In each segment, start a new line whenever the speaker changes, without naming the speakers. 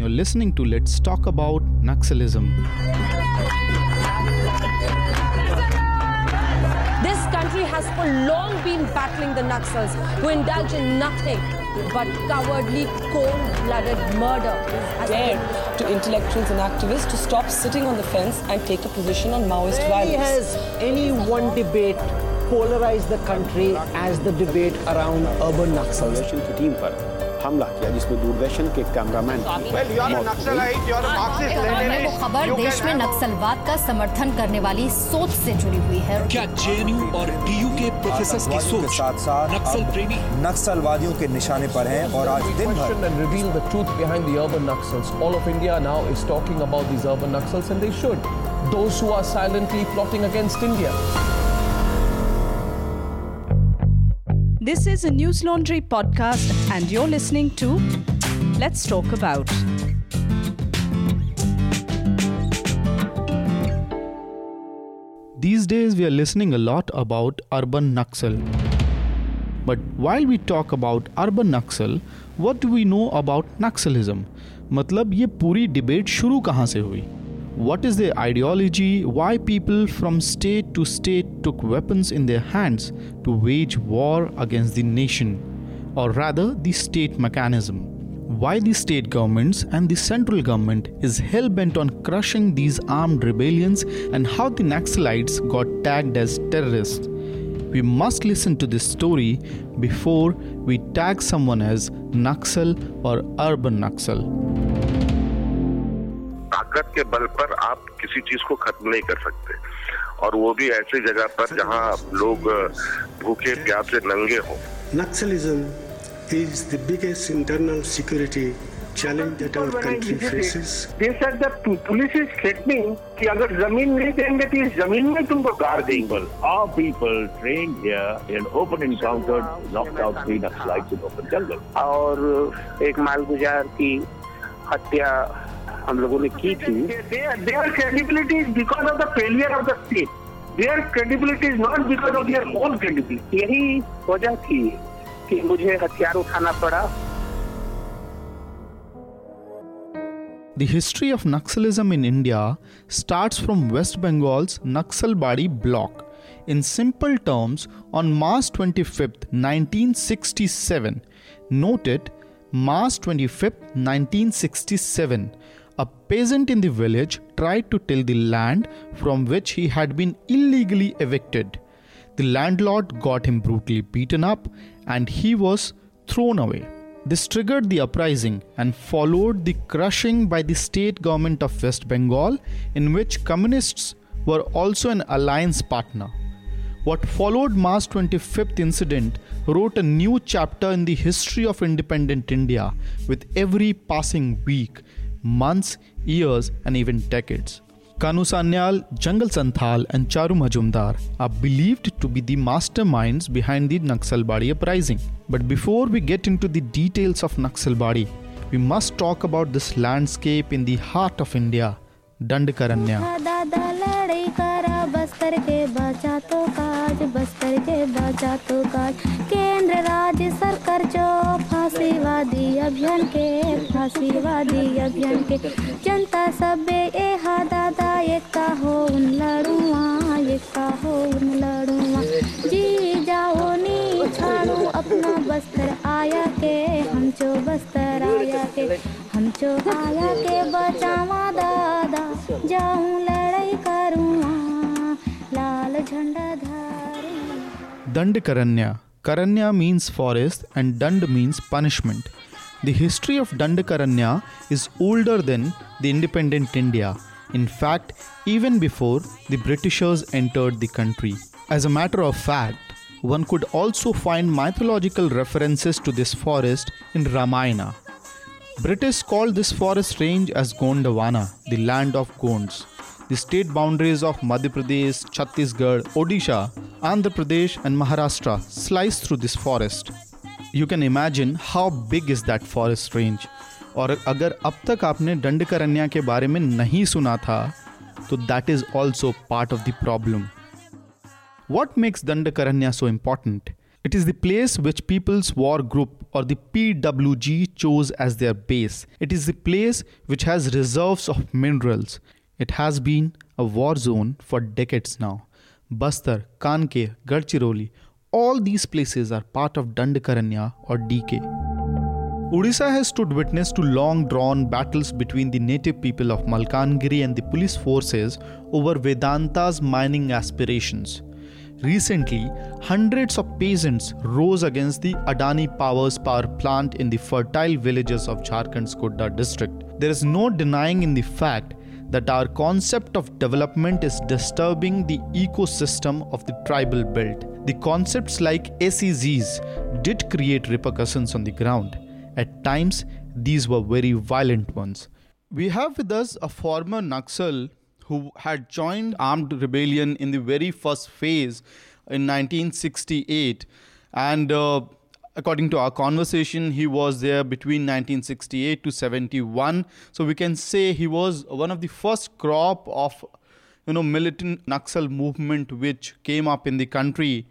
You're listening to Let's Talk About Naxalism.
This country has for long been battling the Naxals, who indulge in nothing but cowardly, cold-blooded murder.
Dared to intellectuals and activists to stop sitting on the fence and take a position on Maoist
Rarely
violence.
has any one debate polarized the country as the debate around urban Naxals.
हमला किया जिसमें दूरदर्शन के cameraman हाँ, हाँ,
तो खबर देश में नक्सलवाद का समर्थन करने वाली सोच से जुड़ी हुई है।
क्या जेएनयू और डी के प्रोफेसर की सोच
साथ साथ
नक्सल प्रेमी
नक्सलवादियों के निशाने पर हैं और आज दिन भर
reveal the truth behind the urban Naxals all of India now is talking about these urban Naxals and they should Those who are silently plotting against
This is a News Laundry podcast, and you're listening to Let's Talk About.
These days, we are listening a lot about urban Naxal. But while we talk about urban Naxal, what do we know about Naxalism? मतलब ये पूरी debate शुरू कहाँ से हुई what is their ideology? Why people from state to state took weapons in their hands to wage war against the nation, or rather, the state mechanism? Why the state governments and the central government is hell bent on crushing these armed rebellions and how the Naxalites got tagged as terrorists? We must listen to this story before we tag someone as Naxal or urban Naxal.
ताकत के बल पर आप किसी चीज़ को खत्म नहीं कर सकते और वो भी ऐसी जगह पर जहाँ लोग भूखे प्यासे नंगे हों
Naxalism is the biggest internal security challenge that our country faces.
They said that police is threatening कि अगर ज़मीन नहीं देंगे तो इस ज़मीन में तुमको गाड़ देंगे
Our people trained here in open encounter knocked out three Naxalites in open jungle.
और एक मालगुजार की हत्या हम लोगों ने की थी their credibility is because of the failure of the state their credibility is not because of their own credibility यही वजह थी कि मुझे हथियार उठाना पड़ा
The history of Naxalism in India starts from West Bengal's Naxalbari block. In simple terms, on March 25th, 1967, note it, March 25th, 1967, a peasant in the village tried to till the land from which he had been illegally evicted. The landlord got him brutally beaten up and he was thrown away. This triggered the uprising and followed the crushing by the state government of West Bengal, in which communists were also an alliance partner. What followed March 25th incident wrote a new chapter in the history of independent India with every passing week, months, years, and even decades. Kanu Sanyal, Jangal Santhal, and Charu Majumdar are believed to be the masterminds behind the Naxalbari uprising. But before we get into the details of Naxalbari, we must talk about this landscape in the heart of India, Dandakaranya.
Bastar के बचा तो काज, बस्तर के बचा तो काज। केंद्र, राज्य सरकार जो फांसीवादी अभियान के, फांसीवादी अभियान के। जनता सबे ए हा दादा, एकता हो उन लड़ुआ, एकता हो उन लड़ुआ। जी जाओ नी छाड़ू अपना बस्तर आया के, हम जो बस्तर आया के, हम जो आया के बचावा दादा। जाऊँ
Dandakaranya. Karanya means forest and Dand means punishment. The history of Dandakaranya is older than the independent India. In fact, even before the Britishers entered the country. As a matter of fact, one could also find mythological references to this forest in Ramayana. British called this forest range as Gondwana, the land of Gonds. The state boundaries of Madhya Pradesh, Chhattisgarh, Odisha, Andhra Pradesh, and Maharashtra slice through this forest. You can imagine how big is that forest range. और अगर अब तक आपने दंडकारण्या के बारे में नहीं सुना था तो that is also part of the problem What makes Dandakaranya so important? It is the place which People's War Group or the PWG chose as their base. It is the place which has reserves of minerals. It has been a war zone for decades now. Bastar, Kanker, Gadchiroli, all these places are part of Dandakaranya or DK. Odisha has stood witness to long drawn battles between the native people of Malkangiri and the police forces over Vedanta's mining aspirations. Recently, hundreds of peasants rose against the Adani Power's power plant in the fertile villages of Jharkhand's Godda district. There is no denying in the fact that our concept of development is disturbing the ecosystem of the tribal belt. The concepts like SEZs did create repercussions on the ground. At times, these were very violent ones. We have with us a former Naxal who had joined armed rebellion in the very first phase in 1968 and uh, according to our conversation he was there between 1968 to 71 so we can say he was one of the first crop of you know militant naxal movement which came up in the country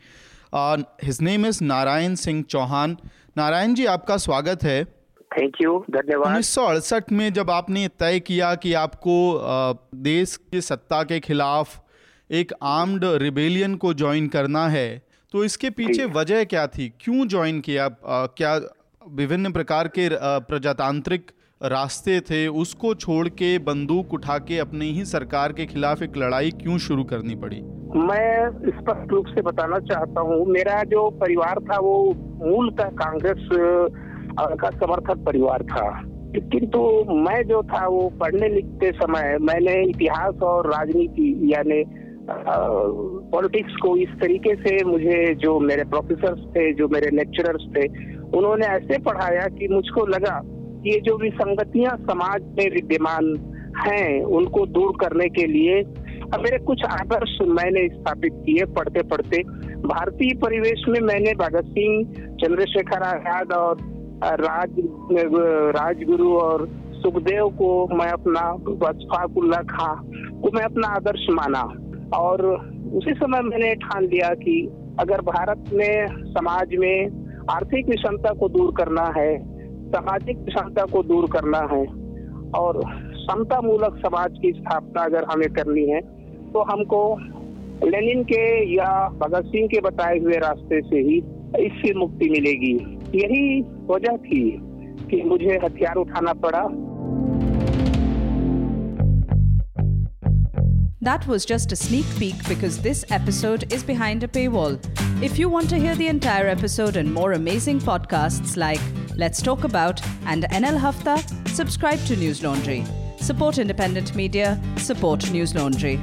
uh, his name is narayan singh chauhan Narayan ji आपका स्वागत है
thank you धन्यवाद
उन्नीस में जब आपने तय किया कि आपको देश की सत्ता के खिलाफ एक आर्म्ड रिबेलियन को ज्वाइन करना है तो इसके पीछे वजह क्या थी? क्यों ज्वाइन किया? क्या विभिन्न प्रकार के प्रजातांत्रिक रास्ते थे? उसको छोड़ के बंदूक उठा के अपने ही सरकार के खिलाफ एक लड़ाई क्यों शुरू करनी पड़ी?
मैं स्पष्ट रूप से बताना चाहता हूँ मेरा जो परिवार था वो मूलतः कांग्रेस का समर्थक परिवार था। किंतु मैं जो था वो पढ़ने लिखते समय मैंने इतिहास और राजनीति यानी पॉलिटिक्स को इस तरीके से मुझे जो मेरे प्रोफेसर थे, जो मेरे लेक्चरर्स थे, उन्होंने ऐसे पढ़ाया कि मुझको लगा ये जो विसंगतियाँ समाज में विद्यमान हैं, उनको दूर करने के लिए अब मेरे कुछ आदर्श मैंने स्थापित किए पढ़ते पढ़ते भारतीय परिवेश में मैंने भगत सिंह, चंद्रशेखर आज़ाद और राज राजगुरु और सुखदेव को मैं अपना अशफाकुल्ला खां को मैं अपना आदर्श माना। और उसी समय मैंने ठान लिया कि अगर भारत में समाज में आर्थिक विषमता को दूर करना है, सामाजिक विषमता को दूर करना है, और समता मूलक समाज की स्थापना अगर हमें करनी है तो हमको लेनिन के या भगत सिंह के बताए हुए रास्ते से ही इससे मुक्ति मिलेगी। यही वजह थी कि मुझे हथियार उठाना पड़ा।
That was just a sneak peek because this episode is behind a paywall. If you want to hear the entire episode and more amazing podcasts like Let's Talk About and NL Hafta, subscribe to News Laundry. Support independent media, support News Laundry.